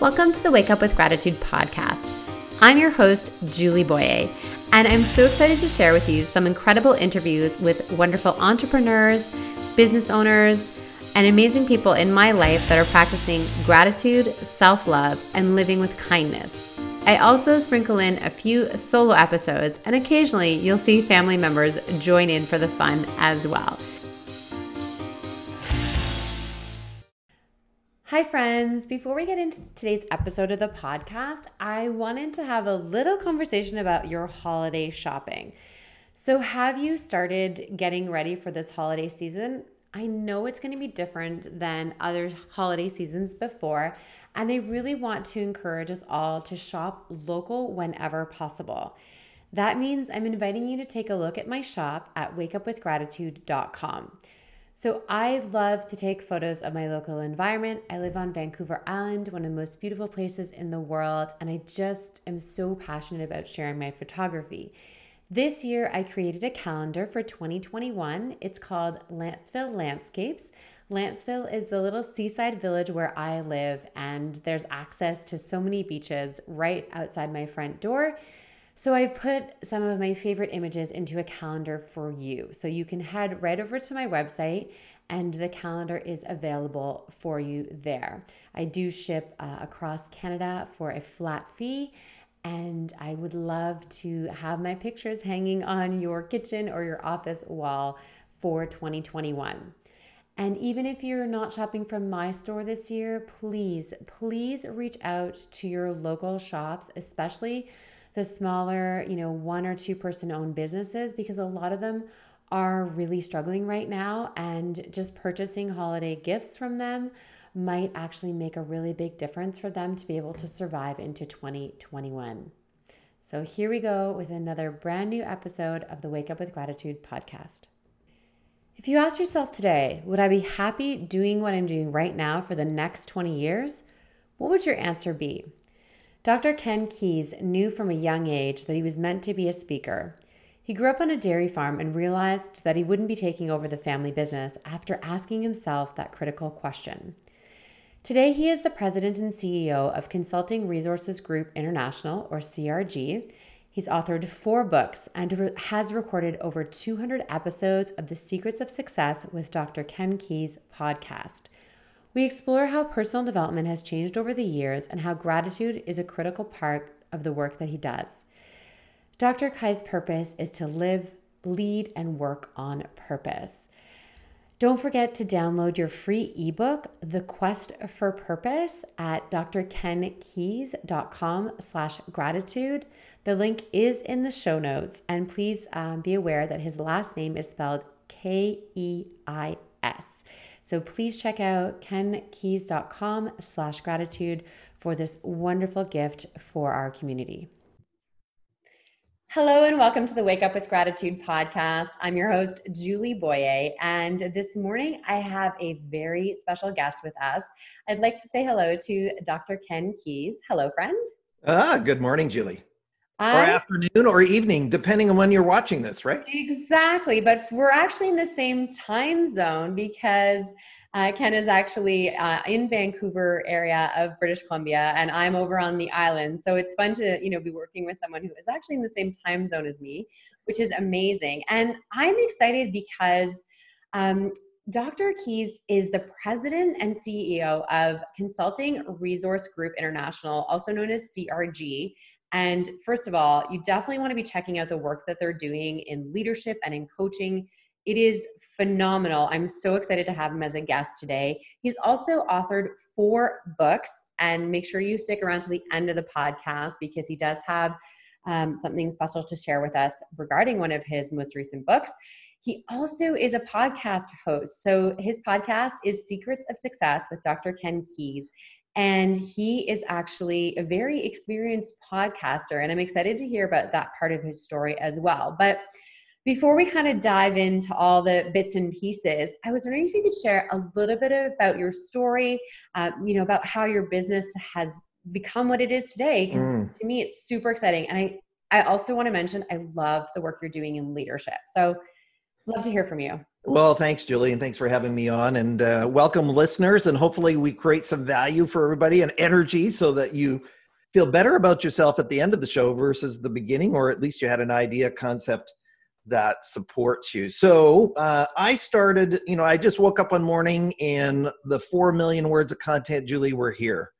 Welcome to the Wake Up with Gratitude podcast. I'm your host, Julie Boyer, and I'm so excited to share with you some incredible interviews with wonderful entrepreneurs, business owners, and amazing people in my life that are practicing gratitude, self love, and living with kindness. I also sprinkle in a few solo episodes, and occasionally you'll see family members join in for the fun as well. Hi, friends. Before we get into today's episode of the podcast, I wanted to have a little conversation about your holiday shopping. So, have you started getting ready for this holiday season? I know it's going to be different than other holiday seasons before, and I really want to encourage us all to shop local whenever possible. That means I'm inviting you to take a look at my shop at wakeupwithgratitude.com. So I love to take photos of my local environment. I live on Vancouver Island, one of the most beautiful places in the world, and I just am so passionate about sharing my photography. This year, I created a calendar for 2021. It's called Lantzville Landscapes. Lantzville is the little seaside village where I live, and there's access to so many beaches right outside my front door. So I've put some of my favorite images into a calendar for you. So you can head right over to my website and the calendar is available for you there. I do ship uh, across Canada for a flat fee and I would love to have my pictures hanging on your kitchen or your office wall for 2021. And even if you're not shopping from my store this year, please, please reach out to your local shops, especially the smaller, you know, one or two person owned businesses because a lot of them are really struggling right now and just purchasing holiday gifts from them might actually make a really big difference for them to be able to survive into 2021. So here we go with another brand new episode of the Wake Up with Gratitude podcast. If you ask yourself today, would I be happy doing what I'm doing right now for the next 20 years? What would your answer be? Dr. Ken Keis knew from a young age that he was meant to be a speaker. He grew up on a dairy farm and realized that he wouldn't be taking over the family business after asking himself that critical question. Today, he is the president and CEO of Consulting Resources Group International, or CRG. He's authored four books and has recorded over 200 episodes of the Secrets of Success with Dr. Ken Keis podcast. We explore how personal development has changed over the years and how gratitude is a critical part of the work that he does. Dr. Kai's purpose is to live, lead, and work on purpose. Don't forget to download your free ebook, The Quest for Purpose, at drkenkeis.com slash gratitude. The link is in the show notes, and please um, be aware that his last name is spelled K-E-I-S. So please check out kenkeis.com slash gratitude for this wonderful gift for our community. Hello and welcome to the Wake Up with Gratitude podcast. I'm your host, Julie Boyer, and this morning I have a very special guest with us. I'd like to say hello to Dr. Ken Keis. Hello, friend. Ah, good morning, Julie or afternoon or evening, depending on when you're watching this, right? Exactly. But we're actually in the same time zone because uh, Ken is actually uh, in Vancouver area of British Columbia, and I'm over on the island. So it's fun to you know be working with someone who is actually in the same time zone as me, which is amazing. And I'm excited because. Um, Dr. Keis is the president and CEO of Consulting Resource Group International, also known as CRG. And first of all, you definitely want to be checking out the work that they're doing in leadership and in coaching. It is phenomenal. I'm so excited to have him as a guest today. He's also authored four books, and make sure you stick around to the end of the podcast because he does have um, something special to share with us regarding one of his most recent books. He also is a podcast host. So his podcast is Secrets of Success with Dr. Ken Keis. And he is actually a very experienced podcaster. And I'm excited to hear about that part of his story as well. But before we kind of dive into all the bits and pieces, I was wondering if you could share a little bit about your story, uh, you know, about how your business has become what it is today. Because mm. to me, it's super exciting. And I, I also want to mention, I love the work you're doing in leadership. So Love to hear from you. Well, thanks, Julie, and thanks for having me on. And uh, welcome, listeners. And hopefully, we create some value for everybody and energy so that you feel better about yourself at the end of the show versus the beginning, or at least you had an idea, concept that supports you. So uh, I started, you know, I just woke up one morning and the 4 million words of content, Julie, were here.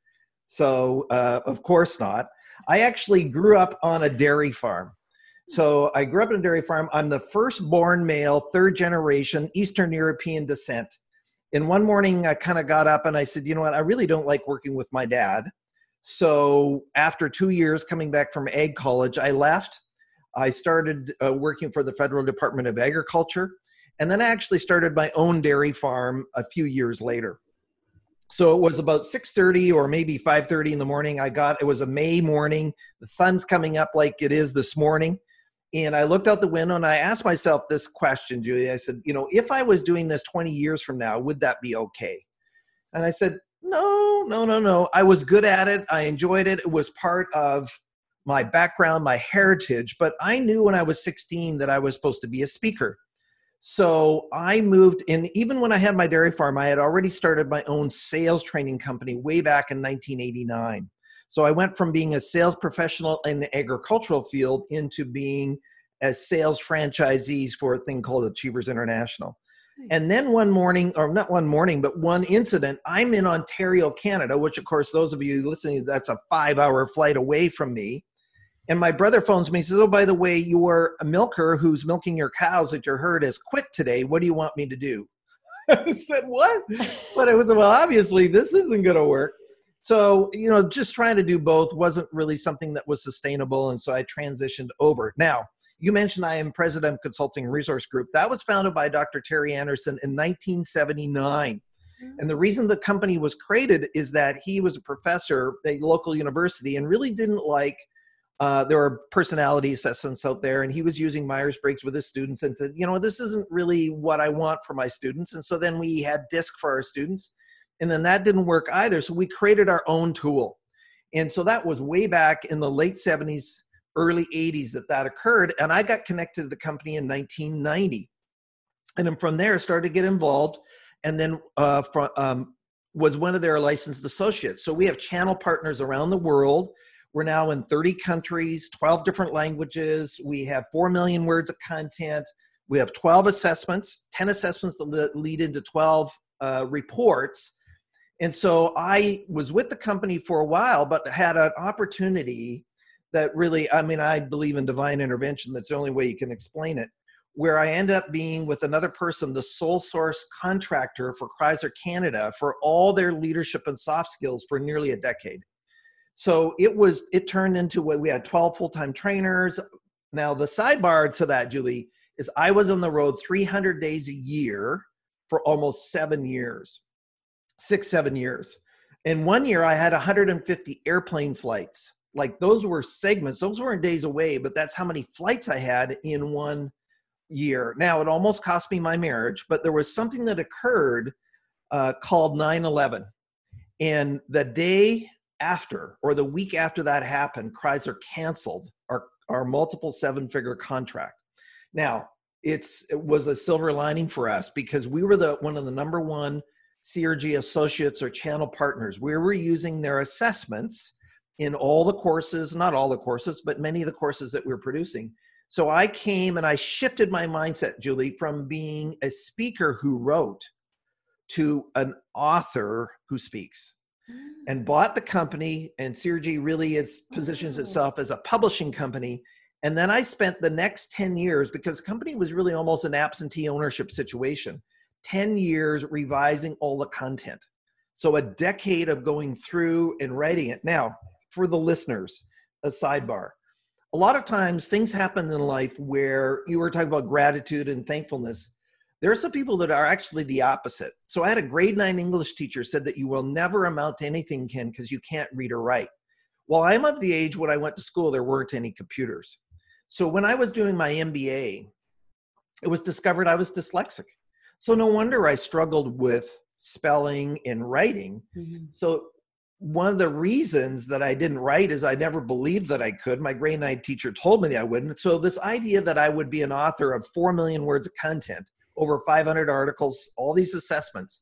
So, uh, of course not. I actually grew up on a dairy farm. So I grew up in a dairy farm. I'm the first-born male, third generation, Eastern European descent. And one morning I kind of got up and I said, you know what, I really don't like working with my dad. So after two years coming back from ag college, I left. I started uh, working for the Federal Department of Agriculture. And then I actually started my own dairy farm a few years later. So it was about 6:30 or maybe 5:30 in the morning. I got it was a May morning. The sun's coming up like it is this morning and I looked out the window and I asked myself this question, Julie. I said, you know, if I was doing this 20 years from now, would that be okay? And I said, no, no, no, no. I was good at it. I enjoyed it. It was part of my background, my heritage. But I knew when I was 16 that I was supposed to be a speaker. So I moved in, even when I had my dairy farm, I had already started my own sales training company way back in 1989. So I went from being a sales professional in the agricultural field into being a sales franchisees for a thing called Achievers International. And then one morning, or not one morning, but one incident, I'm in Ontario, Canada, which, of course, those of you listening, that's a five hour flight away from me. And my brother phones me and says, Oh, by the way, you're a milker who's milking your cows at your herd has quit today. What do you want me to do? I said, What? But it was, well, obviously, this isn't going to work so you know just trying to do both wasn't really something that was sustainable and so i transitioned over. Now you mentioned i am president of consulting resource group. That was founded by dr terry anderson in 1979 and the reason the company was created is that he was a professor at a local university and really didn't like uh, there are personality assessments out there, and he was using Myers Briggs with his students and said, you know, this isn't really what I want for my students. And so then we had DISC for our students, and then that didn't work either. So we created our own tool. And so that was way back in the late 70s, early 80s that that occurred. And I got connected to the company in 1990. And then from there, started to get involved. And then uh, from, um, was one of their licensed associates. So we have channel partners around the world. We're now in 30 countries, 12 different languages. We have 4 million words of content. We have 12 assessments, 10 assessments that lead into 12 uh, reports. And so I was with the company for a while, but had an opportunity that really, I mean, I believe in divine intervention. That's the only way you can explain it. Where I end up being with another person, the sole source contractor for Chrysler Canada for all their leadership and soft skills for nearly a decade. So it was, it turned into what we had 12 full time trainers. Now, the sidebar to that, Julie, is I was on the road 300 days a year for almost seven years six, seven years. In one year, I had 150 airplane flights. Like those were segments, those weren't days away, but that's how many flights I had in one year. Now, it almost cost me my marriage, but there was something that occurred uh, called 9 11. And the day after, or the week after that happened, Chrysler canceled our, our multiple seven figure contract. Now, it's it was a silver lining for us because we were the one of the number one CRG associates or channel partners where we're using their assessments in all the courses, not all the courses, but many of the courses that we're producing. So I came and I shifted my mindset, Julie, from being a speaker who wrote to an author who speaks and mm. bought the company. And CRG really is positions oh. itself as a publishing company. And then I spent the next 10 years because the company was really almost an absentee ownership situation. 10 years revising all the content. So a decade of going through and writing it. Now, for the listeners, a sidebar. A lot of times things happen in life where you were talking about gratitude and thankfulness. There are some people that are actually the opposite. So I had a grade nine English teacher said that you will never amount to anything, Ken, because you can't read or write. Well, I'm of the age when I went to school, there weren't any computers. So when I was doing my MBA, it was discovered I was dyslexic. So no wonder I struggled with spelling and writing. Mm-hmm. So one of the reasons that I didn't write is I never believed that I could. My grade nine teacher told me that I wouldn't. So this idea that I would be an author of four million words of content, over 500 articles, all these assessments,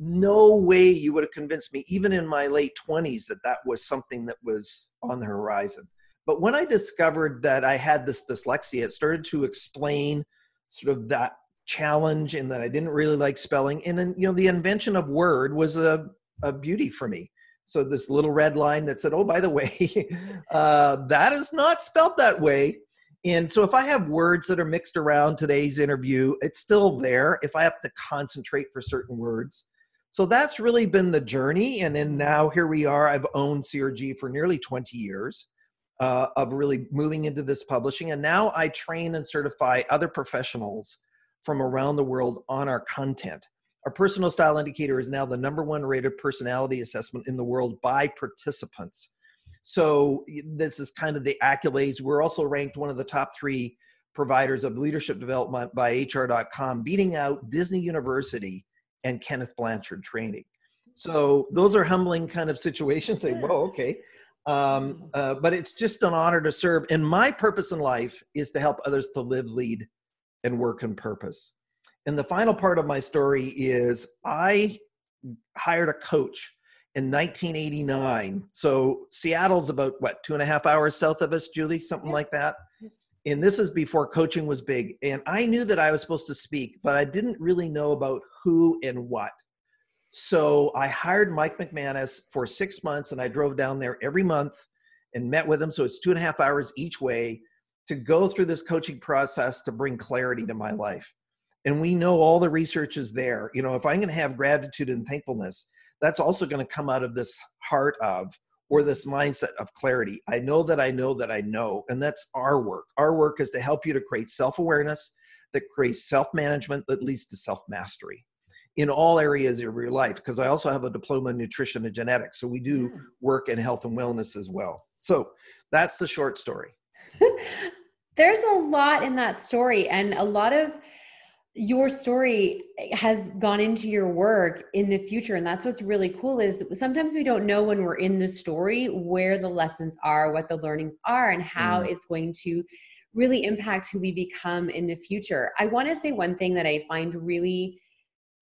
no way you would have convinced me, even in my late 20s, that that was something that was on the horizon. But when I discovered that I had this dyslexia, it started to explain sort of that challenge and that I didn't really like spelling. And then, you know, the invention of Word was a, a beauty for me. So this little red line that said, oh, by the way, uh, that is not spelled that way. And so if I have words that are mixed around today's interview, it's still there if I have to concentrate for certain words. So that's really been the journey. And then now here we are. I've owned CRG for nearly 20 years uh, of really moving into this publishing. And now I train and certify other professionals from around the world on our content. Our personal style indicator is now the number one rated personality assessment in the world by participants. So this is kind of the accolades. We're also ranked one of the top three providers of leadership development by HR.com, beating out Disney University and Kenneth Blanchard training. So those are humbling kind of situations. Say, whoa, okay. Um, uh, but it's just an honor to serve. And my purpose in life is to help others to live, lead, and work and purpose. And the final part of my story is I hired a coach in 1989. So Seattle's about what two and a half hours south of us, Julie, something yeah. like that? And this is before coaching was big. And i knew that i was supposed to speak but i didn't really know about who and what. So i hired mike mcmanus for six months and i drove down there every month and met with him. So it's two and a half hours each way to go through this coaching process to bring clarity to my life and we know all the research is there you know if i'm going to have gratitude and thankfulness that's also going to come out of this heart of or this mindset of clarity. I know that I know that I know. And that's our work. Our work is to help you to create self awareness that creates self management that leads to self mastery in all areas of your life. Because I also have a diploma in nutrition and genetics. So we do hmm. work in health and wellness as well. So that's the short story. There's a lot in that story and a lot of your story has gone into your work in the future and that's what's really cool is sometimes we don't know when we're in the story where the lessons are what the learnings are and how mm. it's going to really impact who we become in the future. I want to say one thing that i find really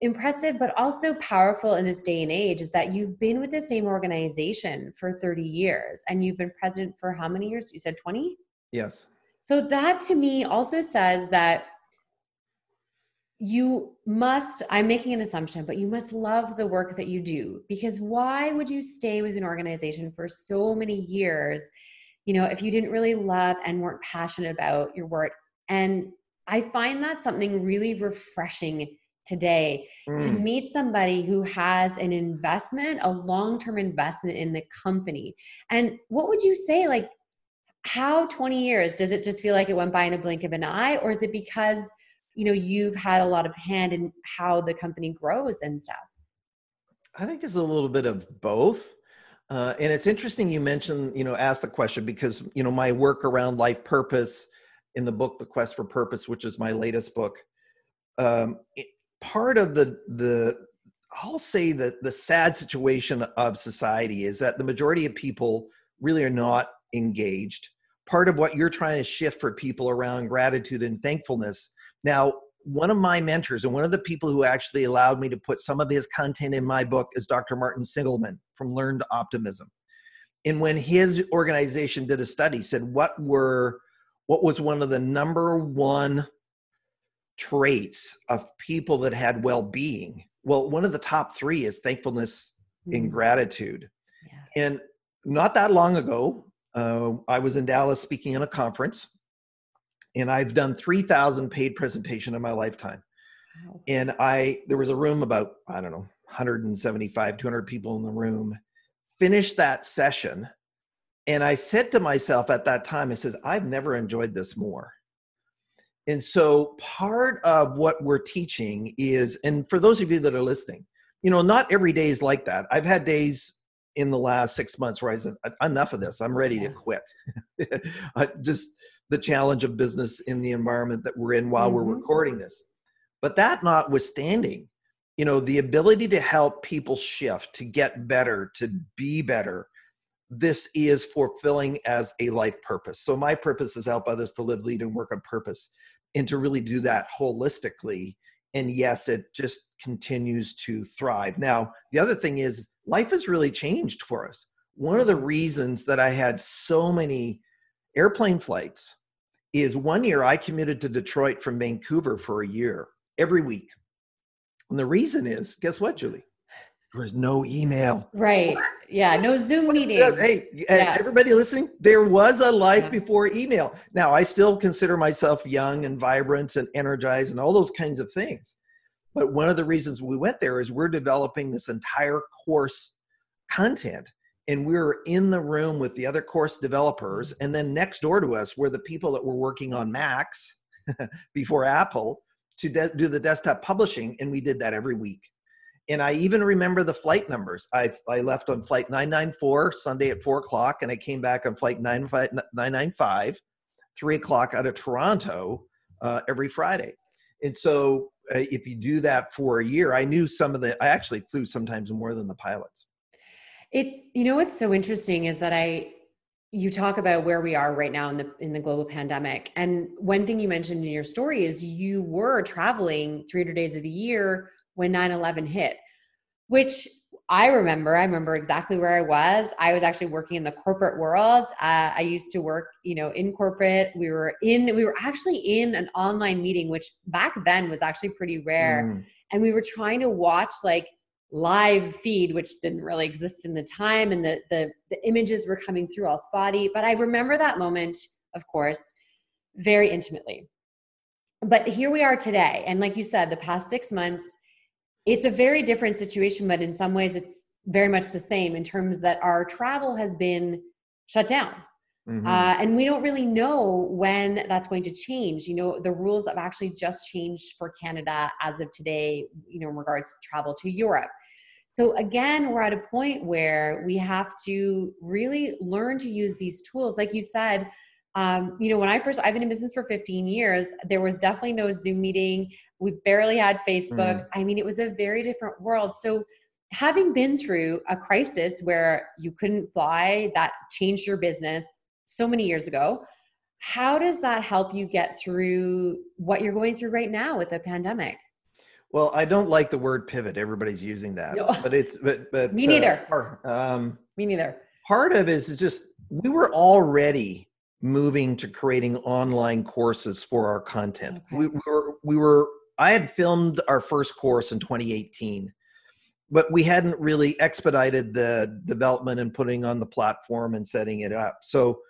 impressive but also powerful in this day and age is that you've been with the same organization for 30 years and you've been president for how many years? You said 20 yes. So that to me also says that you must i'm making an assumption but you must love the work that you do. Because why would you stay with an organization for so many years you know if you didn't really love and weren't passionate about your work? And i find that something really refreshing today mm. to meet somebody who has an investment a long-term investment in the company. And what would you say like how 20 years does it just feel like it went by in a blink of an eye or is it because you know you've had a lot of hand in how the company grows and stuff? I think it's a little bit of both uh, and it's interesting you mentioned you know ask the question because you know my work around life purpose in the book the quest for purpose which is my latest book um, it, part of the the i'll say that the sad situation of society is that the majority of people really are not engaged part of what you're trying to shift for people around gratitude and thankfulness now, one of my mentors and one of the people who actually allowed me to put some of his content in my book is Dr. Martin Seligman from Learned Optimism. And when his organization did a study, said what were what was one of the number one traits of people that had well-being? Well, one of the top three is thankfulness mm-hmm. and gratitude. Yeah. And not that long ago, uh, I was in Dallas speaking in a conference, and I've done 3,000 paid presentation in my lifetime. Wow. And I, there was a room about, I don't know, 175, 200 people in the room, finished that session. And I said to myself at that time, I says, I've never enjoyed this more. And so part of what we're teaching is, and for those of you that are listening, you know, not every day is like that. I've had days in the last six months where I said, enough of this, I'm ready to quit. just the challenge of business in the environment that we're in while mm-hmm. we're recording this. But that notwithstanding, you know the ability to help people shift to get better to be better this is fulfilling as a life purpose so my purpose is help others to live lead and work on purpose and to really do that holistically and yes it just continues to thrive. Now the other thing is life has really changed for us. One of the reasons that i had so many airplane flights is one year i commuted to detroit from vancouver for a year every week. And the reason is guess what julie there was no email. Right. Yeah. No Zoom meeting. Hey, yeah. everybody listening, there was a life yeah. before email. Now, I still consider myself young and vibrant and energized and all those kinds of things. But one of the reasons we went there is we're developing this entire course content. And we are in the room with the other course developers. Mm-hmm. And then next door to us were the people that were working on Macs before Apple to de- do the desktop publishing. And we did that every week and I even remember the flight numbers. I I left on flight 994 Sunday at four o'clock, and I came back on flight 995, three o'clock out of Toronto uh, every Friday. And so, uh, if you do that for a year, I knew some of the. I actually flew sometimes more than the pilots. It you know what's so interesting is that I you talk about where we are right now in the in the global pandemic and one thing you mentioned in your story is you were traveling 300 days of the year when 9-11 hit which i remember i remember exactly where i was. I was actually working in the corporate world. Uh, i used to work you know in corporate. We were in we were actually in an online meeting which back then was actually pretty rare. Mm. and we were trying to watch like live feed which didn't really exist in the time and the, the the images were coming through all spotty. But i remember that moment of course very intimately. But here we are today and like you said the past six months it's a very different situation, but in some ways it's very much the same in terms that our travel has been shut down. Mm-hmm. Uh, and we don't really know when that's going to change. You know, the rules have actually just changed for Canada as of today, you know, in regards to travel to Europe. So again, we're at a point where we have to really learn to use these tools. Like you said, um, you know, when I first, I've been in business for 15 years, there was definitely no Zoom meeting. We barely had Facebook. Mm. I mean, it was a very different world. So, having been through a crisis where you couldn't fly, that changed your business so many years ago. How does that help you get through what you're going through right now with the pandemic? Well, I don't like the word pivot. Everybody's using that, no. but it's but but me neither. Uh, um, me neither. Part of it is just we were already moving to creating online courses for our content. Okay. We, we, were we were I had filmed our first course in 2018, but we hadn't really expedited the development and putting on the platform and setting it up. So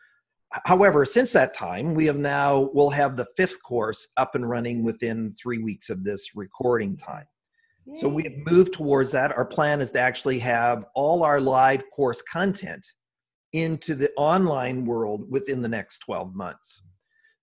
however, since that time, we have now we'll have the fifth course up and running within 3 weeks of this recording time. Yay. So we have moved towards that. Our plan is to actually have all our live course content into the online world within the next 12 months.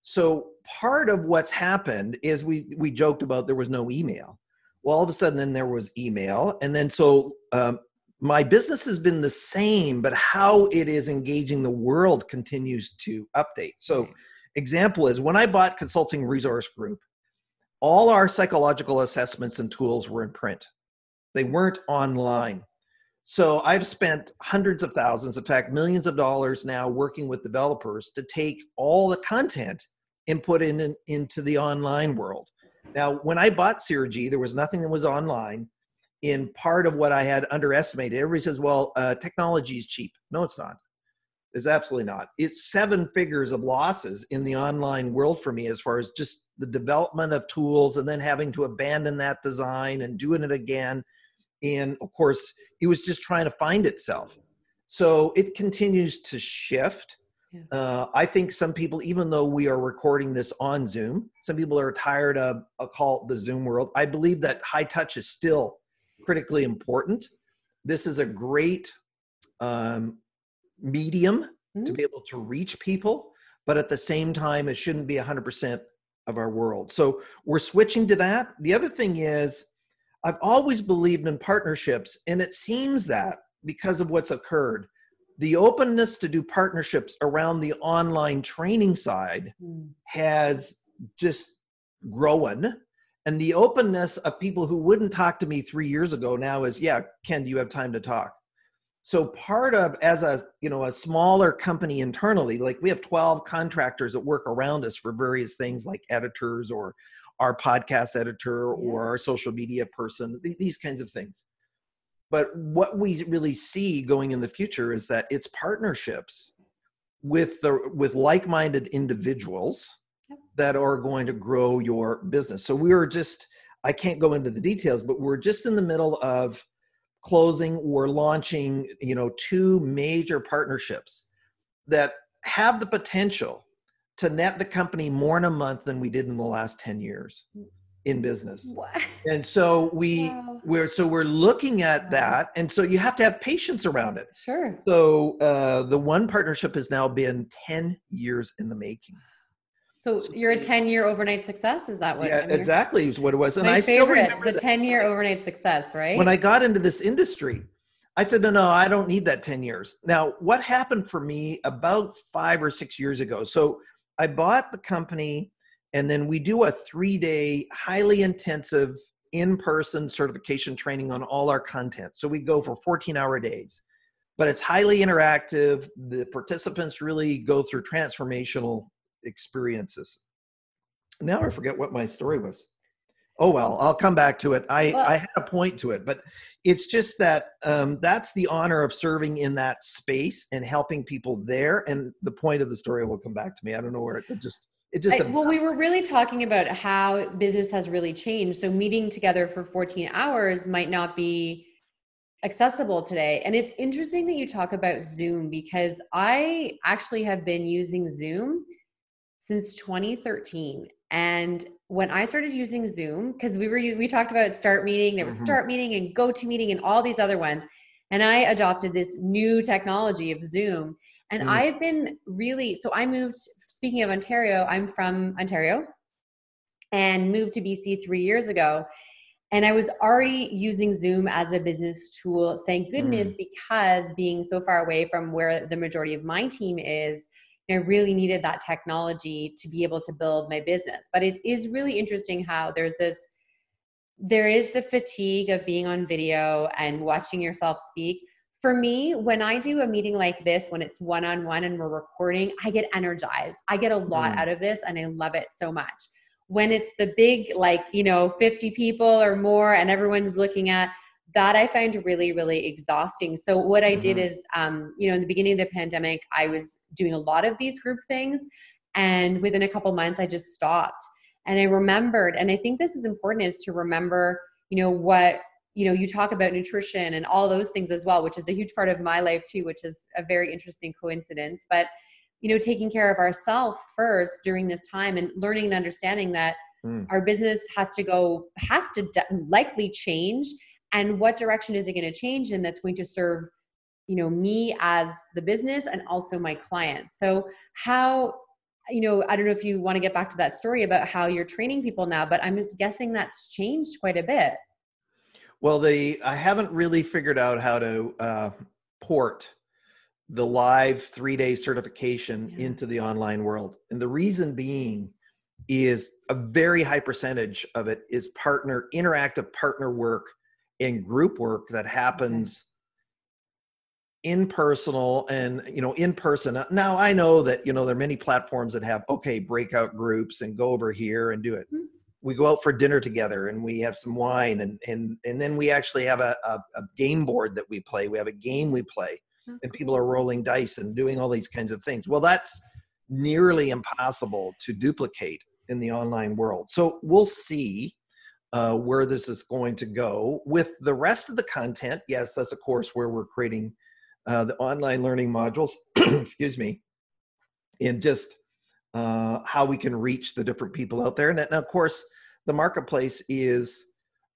So part of what's happened is we we joked about there was no email. Well, all of a sudden then there was email, and then so um, my business has been the same, but how it is engaging the world continues to update. So, example is when I bought Consulting Resource Group, all our psychological assessments and tools were in print. They weren't online. So I've spent hundreds of thousands, in fact, millions of dollars now working with developers to take all the content and put it in, into the online world. Now, when I bought CRG, there was nothing that was online. In part of what I had underestimated, everybody says, well, uh, technology is cheap. No, it's not. It's absolutely not. It's seven figures of losses in the online world for me as far as just the development of tools and then having to abandon that design and doing it again and of course it was just trying to find itself. So it continues to shift. Yeah. uh, i think some people even though we are recording this on zoom some people are tired of a call the zoom world. I believe that high touch is still critically important. This is a great um, medium mm-hmm. to be able to reach people but at the same time it shouldn't be 100% of our world. So we're switching to that. The other thing is I've always believed in partnerships, and it seems that because of what's occurred, the openness to do partnerships around the online training side mm. has just grown. And the openness of people who wouldn't talk to me three years ago now is, yeah, Ken, do you have time to talk? So part of as a you know a smaller company internally, like we have 12 contractors that work around us for various things like editors or our podcast editor or our social media person, these kinds of things. But what we really see going in the future is that it's partnerships with the with like-minded individuals that are going to grow your business. So we are just I can't go into the details, but we're just in the middle of closing or launching, you know, two major partnerships that have the potential to net the company more in a month than we did in the last 10 years in business. What? And so we wow. we're so we're looking at that and so you have to have patience around it. Sure. So uh the one partnership has now been 10 years in the making. So, you're a 10 year overnight success? Is that what? Yeah, exactly is what it was. And My I favorite, still remember the 10 year overnight success, right? When I got into this industry, I said, no, no, I don't need that 10 years. Now, what happened for me about five or six years ago? So I bought the company and then we do a three day, highly intensive in person certification training on all our content. So we go for 14 hour days, but it's highly interactive. The participants really go through transformational experiences. Now I forget what my story was. Oh well, I'll come back to it. I I had a point to it, but it's just that um, that's the honor of serving in that space and helping people there. And the point of the story will come back to me. I don't know where it, it just it just. I, well, we were really talking about how business has really changed. So meeting together for 14 hours might not be accessible today. And it's interesting that you talk about Zoom because I actually have been using Zoom since 2013. And when I started using Zoom, because we were we talked about Start Meeting, there was mm-hmm. Start Meeting and go to meeting and all these other ones, and I adopted this new technology of Zoom. And mm. I've been really so I moved. Speaking of Ontario, I'm from Ontario, and moved to BC three years ago. And I was already using Zoom as a business tool. Thank goodness, mm. because being so far away from where the majority of my team is, I really needed that technology to be able to build my business. But it is really interesting how there's this there is the fatigue of being on video and watching yourself speak. For me, when I do a meeting like this, when it's one on one and we're recording, I get energized. I get a lot mm. out of this and I love it so much. When it's the big, like, you know, 50 people or more and everyone's looking at, that I find really, really exhausting. So what I did mm-hmm. is, um, you know, in the beginning of the pandemic, I was doing a lot of these group things, and within a couple months, I just stopped. And I remembered, and I think this is important, is to remember, you know, what you know you talk about nutrition and all those things as well which is a huge part of my life too which is a very interesting coincidence but you know taking care of ourselves first during this time and learning and understanding that mm. our business has to go has to likely change and what direction is it going to change and that's going to serve you know me as the business and also my clients. So how you know i don't know if you want to get back to that story about how you're training people now but i'm just guessing that's changed quite a bit. Well the i haven't really figured out how to uh, port the live three day certification yeah. into the online world. And the reason being is a very high percentage of it is partner interactive partner work in group work that happens okay. in personal and you know in person. Now i know that you know there are many platforms that have okay breakout groups and go over here and do it. Mm-hmm. we go out for dinner together and we have some wine and and and then we actually have a, a, a game board that we play. We have a game we play oh, and people are rolling dice and doing all these kinds of things. Well that's nearly impossible to duplicate in the online world. So we'll see uh, where this is going to go. With the rest of the content, yes, that's a course where we're creating uh, the online learning modules, excuse me, and just uh, how we can reach the different people out there. And, and, of course, the marketplace is,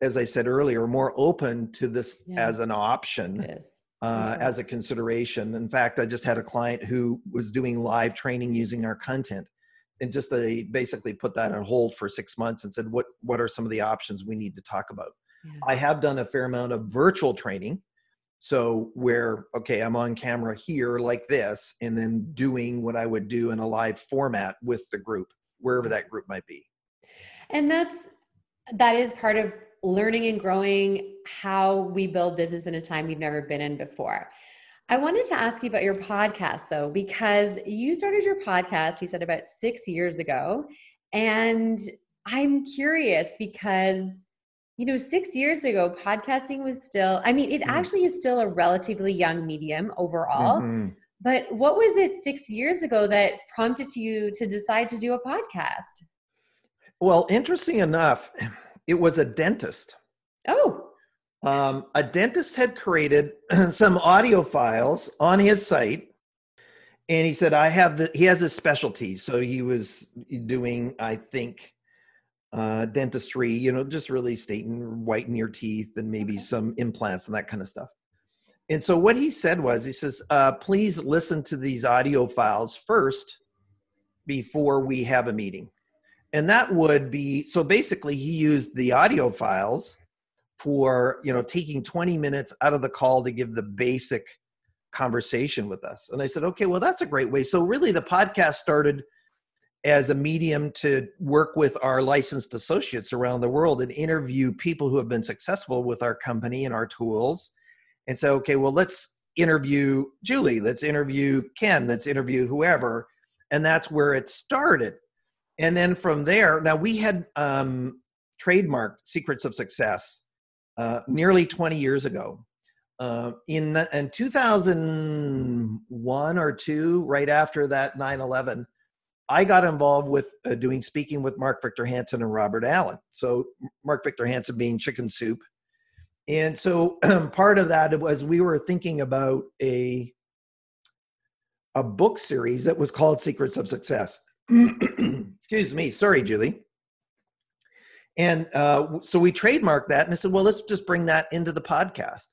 as I said earlier, more open to this yeah. as an option. Uh, as a consideration. In fact, I just had a client who was doing live training using our content and just they basically put that on hold for six months and said what what are some of the options we need to talk about yeah. i have done a fair amount of virtual training so where okay i'm on camera here like this and then doing what i would do in a live format with the group wherever that group might be and that's that is part of learning and growing how we build business in a time we've never been in before. I wanted to ask you about your podcast though, because you started your podcast, you said about six years ago. And I'm curious because, you know, six years ago, podcasting was still, I mean, it mm-hmm. actually is still a relatively young medium overall. Mm-hmm. But what was it six years ago that prompted you to decide to do a podcast? Well, interesting enough, it was a dentist. Oh. Um, a dentist had created some audio files on his site and he said i have the he has his specialty. So he was doing i think uh, dentistry you know just really stating whiten your teeth and maybe some implants and that kind of stuff. And so what he said was he says uh, please listen to these audio files first before we have a meeting. And that would be so basically he used the audio files for you know taking 20 minutes out of the call to give the basic conversation with us. And i said okay well that's a great way. So really the podcast started as a medium to work with our licensed associates around the world and interview people who have been successful with our company and our tools and say okay well let's interview julie. Let's interview ken. Let's interview whoever. And that's where it started. And then from there, now we had um, trademarked Secrets of Success uh, nearly 20 years ago. Uh, in, in 2001 or two, right after that 9 11, I got involved with uh, doing speaking with Mark Victor Hansen and Robert Allen. So, Mark Victor Hansen being Chicken Soup. And so, part of that was we were thinking about a a book series that was called Secrets of Success. Excuse me. Sorry, Julie. And uh, so we trademarked that, and I said, well, let's just bring that into the podcast.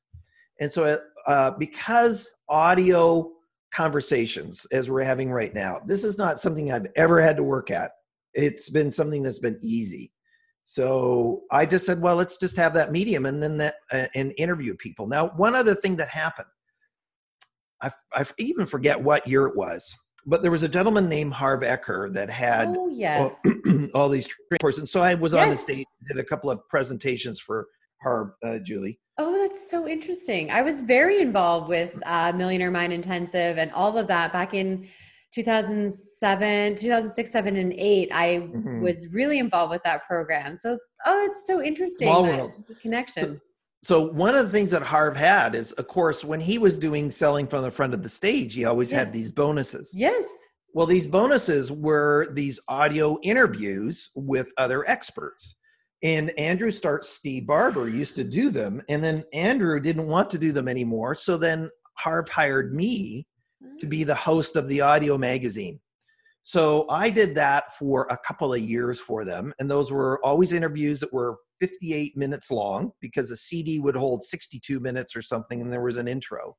And so, uh, because audio conversations, as we're having right now, this is not something I've ever had to work at. It's been something that's been easy. So I just said, well, let's just have that medium and then that uh, and interview people. Now, one other thing that happened, I, I even forget what year it was but there was a gentleman named Harv Eker that had oh, yes. all, all these courses. And so I was yes. on the stage, did a couple of presentations for Harv, uh, Julie. Oh, that's so interesting. I was very involved with uh, Millionaire Mind Intensive and all of that back in 2007, 2006, 7, and 8. I mm-hmm. was really involved with that program. So, oh, it's so interesting. Small world. Connection so one of the things that Harv had is, of course, when he was doing selling from the front of the stage, he always yeah. had these bonuses. Yes. Well, these bonuses were these audio interviews with other experts. And Andrew Start Steve Barber used to do them. And then Andrew didn't want to do them anymore. So then Harv hired me to be the mm. host of the audio magazine. So I did that for a couple of years for them. And those were always interviews that were 58 minutes long because a CD would hold 62 minutes or something, and there was an intro.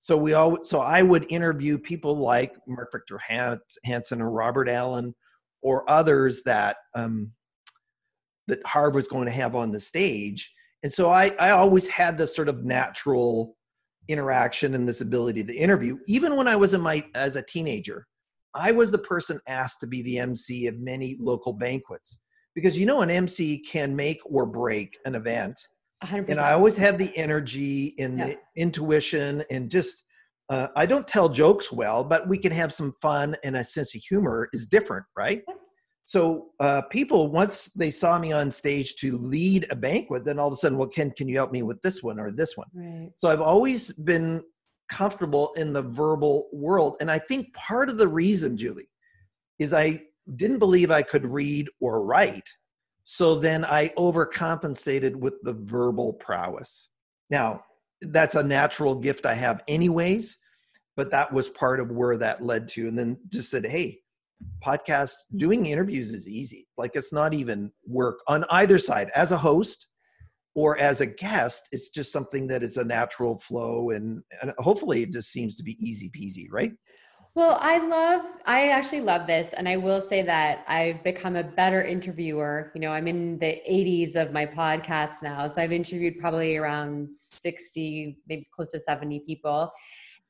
So we all so I would interview people like Mark Victor Hansen or Robert Allen or others that um, that Harv was going to have on the stage. And so I, I always had this sort of natural interaction and this ability to interview. Even when I was in my as a teenager, I was the person asked to be the MC of many local banquets because you know an MC can make or break an event. 100%. And I always have the energy and yeah. the intuition and just uh, I don't tell jokes well, but we can have some fun and a sense of humor is different, right? So uh, people once they saw me on stage to lead a banquet, then all of a sudden, well, Ken, can you help me with this one or this one? Right. So I've always been comfortable in the verbal world, and I think part of the reason, Julie, is I didn't believe I could read or write. So then I overcompensated with the verbal prowess. Now, that's a natural gift I have, anyways, but that was part of where that led to. And then just said, hey, podcasts, doing interviews is easy. Like it's not even work on either side. As a host or as a guest, it's just something that is a natural flow. And, and hopefully it just seems to be easy peasy, right? Well, I love, I actually love this. And I will say that I've become a better interviewer. You know, I'm in the 80s of my podcast now. So I've interviewed probably around 60, maybe close to 70 people.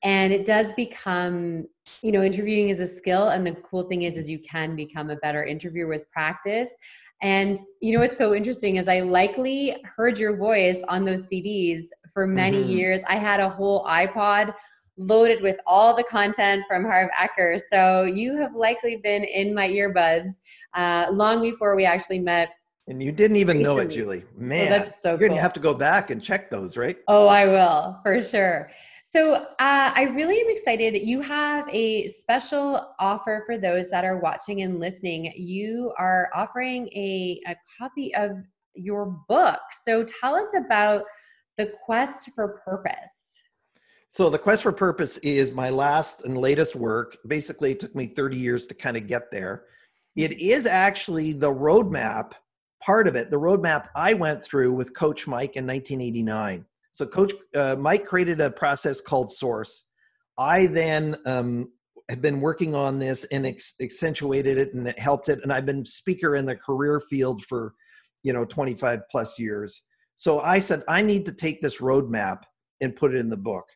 And it does become, you know, interviewing is a skill. And the cool thing is, is you can become a better interviewer with practice. And you know what's so interesting is I likely heard your voice on those CDs for many mm-hmm. years. I had a whole iPod loaded with all the content from Harv Eker. So you have likely been in my earbuds uh, long before we actually met. And you didn't even recently. know it, Julie. Man, oh, that's so good. you're cool. gonna have to go back and check those, right? Oh, I will for sure. So uh, I really am excited. You have a special offer for those that are watching and listening. You are offering a, a copy of your book. So tell us about the quest for purpose. So the quest for purpose is my last and latest work. Basically, it took me 30 years to kind of get there. It is actually the roadmap part of it, the roadmap I went through with Coach Mike in 1989. So Coach uh, Mike created a process called Source. I then um, have been working on this and ex- accentuated it and it helped it. And I've been speaker in the career field for, you know, 25 plus years. So I said, I need to take this roadmap and put it in the book.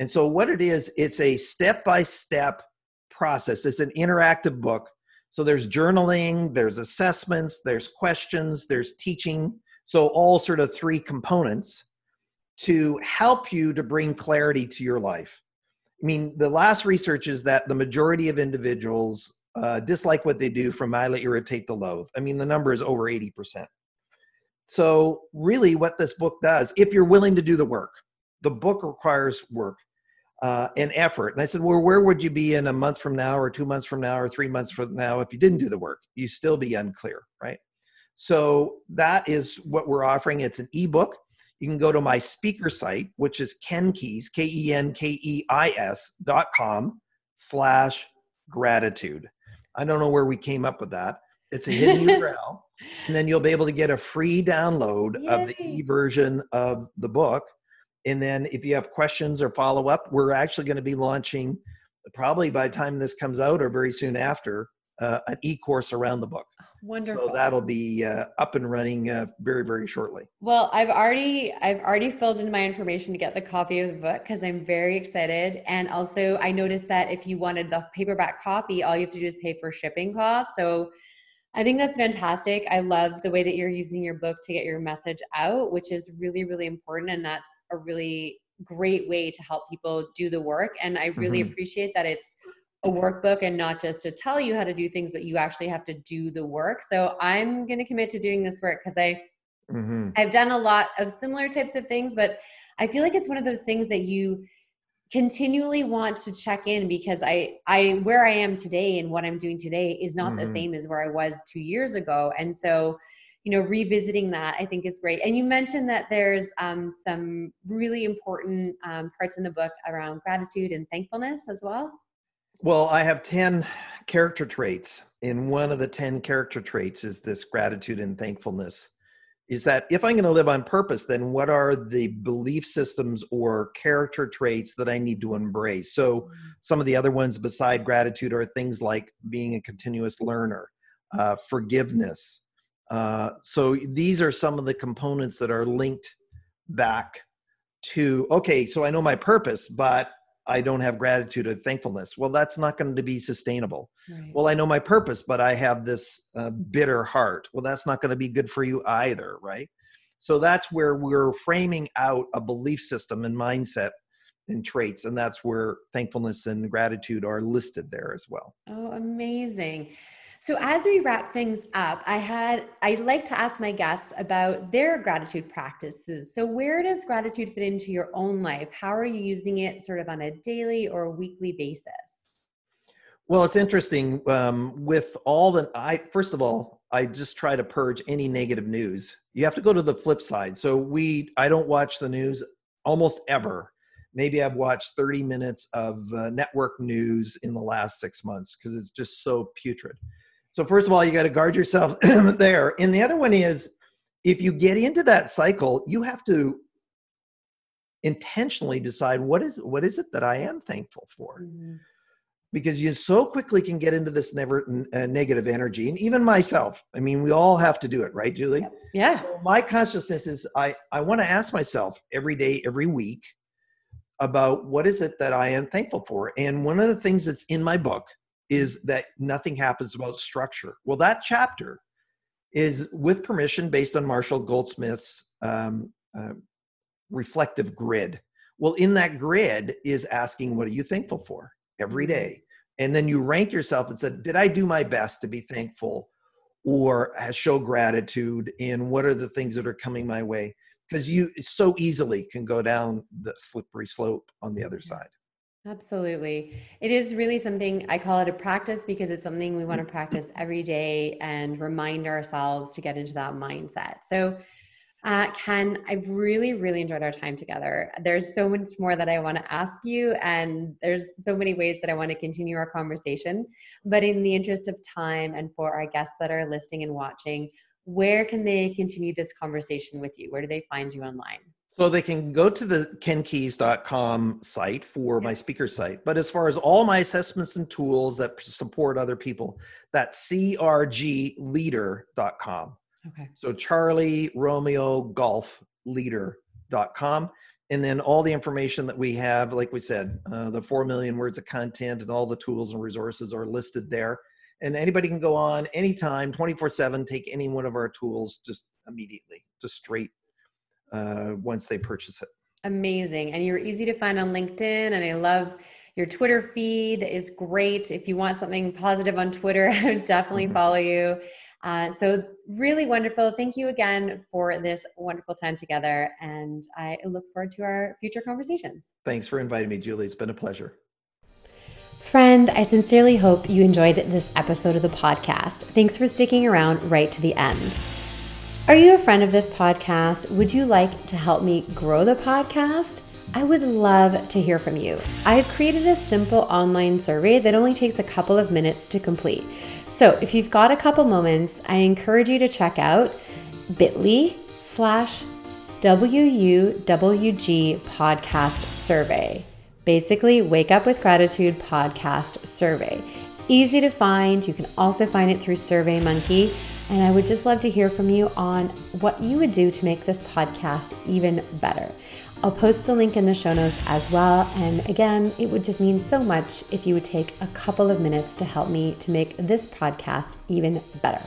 And so what it is, it's a step-by-step process. It's an interactive book. So there's journaling, there's assessments, there's questions, there's teaching. So all sort of three components to help you to bring clarity to your life. I mean, the last research is that the majority of individuals uh, dislike what they do from mildly irritate to loathe. I mean, the number is over 80%. So, really, what this book does, if you're willing to do the work, the book requires work uh, and effort. And I said, well, where would you be in a month from now, or two months from now, or three months from now if you didn't do the work? You still be unclear, right? So, that is what we're offering. It's an ebook you can go to my speaker site, which is Kenkeis, K-E-N-K-E-I-S dot com slash gratitude. I don't know where we came up with that. It's a hidden URL. And then you'll be able to get a free download Yay. of the e-version of the book. And then if you have questions or follow up, we're actually going to be launching probably by the time this comes out or very soon after uh, an e-course around the book. Wonderful. So that'll be uh, up and running uh, very, very shortly. Well, I've already I've already filled in my information to get the copy of the book because I'm very excited. And also, I noticed that if you wanted the paperback copy, all you have to do is pay for shipping costs. So I think that's fantastic. I love the way that you're using your book to get your message out, which is really, really important. And that's a really great way to help people do the work. And I really mm-hmm. appreciate that it's a workbook and not just to tell you how to do things, but you actually have to do the work. So I'm going to commit to doing this work because I mm-hmm. I've done a lot of similar types of things, but I feel like it's one of those things that you continually want to check in because I I where I am today and what I'm doing today is not mm-hmm. the same as where I was 2 years ago. And so you know revisiting that i think is great and you mentioned that there's um, some really important um, parts in the book around gratitude and thankfulness as well well, I have 10 character traits. And one of the 10 character traits is this gratitude and thankfulness. Is that if I'm going to live on purpose, then what are the belief systems or character traits that I need to embrace? So, mm-hmm. some of the other ones beside gratitude are things like being a continuous learner, uh, forgiveness. Uh, so, these are some of the components that are linked back to okay, so I know my purpose, but I don't have gratitude or thankfulness. Well, that's not going to be sustainable. Right. Well, I know my purpose, but I have this uh, bitter heart. Well, that's not going to be good for you either, right? So that's where we're framing out a belief system and mindset and traits, and that's where thankfulness and gratitude are listed there as well. Oh, amazing. So as we wrap things up, I had I'd like to ask my guests about their gratitude practices. So where does gratitude fit into your own life? How are you using it sort of on a daily or weekly basis? Well, it's interesting um, with all the I first of all, I just try to purge any negative news. You have to go to the flip side. So we I don't watch the news almost ever maybe I've watched 30 minutes of uh, network news in the last six months because it's just so putrid. So first of all, you got to guard yourself there. And the other one is if you get into that cycle, you have to intentionally decide what is what is it that I am thankful for. Mm-hmm. Because you so quickly can get into this never uh, negative energy, and even myself. I mean, we all have to do it, right, Julie? Yeah. So my consciousness is I I want to ask myself every day, every week, about what is it that I am thankful for. And one of the things that's in my book is that nothing happens without structure. Well, that chapter is with permission based on Marshall Goldsmith's um, uh, reflective grid. Well, in that grid is asking, what are you thankful for every mm-hmm. And then you rank yourself and said, did I do my best to be thankful or show gratitude? And what are the things that are coming my way? Because you so easily can go down the slippery slope on the other side. Absolutely. It is really something I call it a practice because it's something we want to practice every day and remind ourselves to get into that mindset. So, uh, Ken, I've really, really enjoyed our time together. There's so much more that I want to ask you, and there's so many ways that I want to continue our conversation. But in the interest of time and for our guests that are listening and watching, where can they continue this conversation with you? Where do they find you online? So they can go to the kenkeis.com site for my speaker site. But as far as all my assessments and tools that support other people, that's crgleader.com. Okay. So Charlie Romeo Golf leader.com. And then all the information that we have, like we said, uh, the 4 million words of content and all the tools and resources are listed there. And anybody can go on anytime, 24 7, take any one of our tools just immediately, just straight uh, once they purchase it. Amazing. And you're easy to find on LinkedIn. And I love your Twitter feed is great. If you want something positive on Twitter, I would definitely mm-hmm. follow you. Uh, so really wonderful. Thank you again for this wonderful time together. And I look forward to our future conversations. Thanks for inviting me, Julie. It's been a pleasure. Friend, I sincerely hope you enjoyed this episode of the podcast. Thanks for sticking around right to the end. Are you a friend of this podcast? Would you like to help me grow the podcast? I would love to hear from you. I've created a simple online survey that only takes a couple of minutes to complete. So if you've got a couple moments, I encourage you to check out bit.ly slash WUWG podcast survey. Basically, Wake Up with Gratitude podcast survey. Easy to find. You can also find it through SurveyMonkey. And I would just love to hear from you on what you would do to make this podcast even better. I'll post the link in the show notes as well. And again, it would just mean so much if you would take a couple of minutes to help me to make this podcast even better.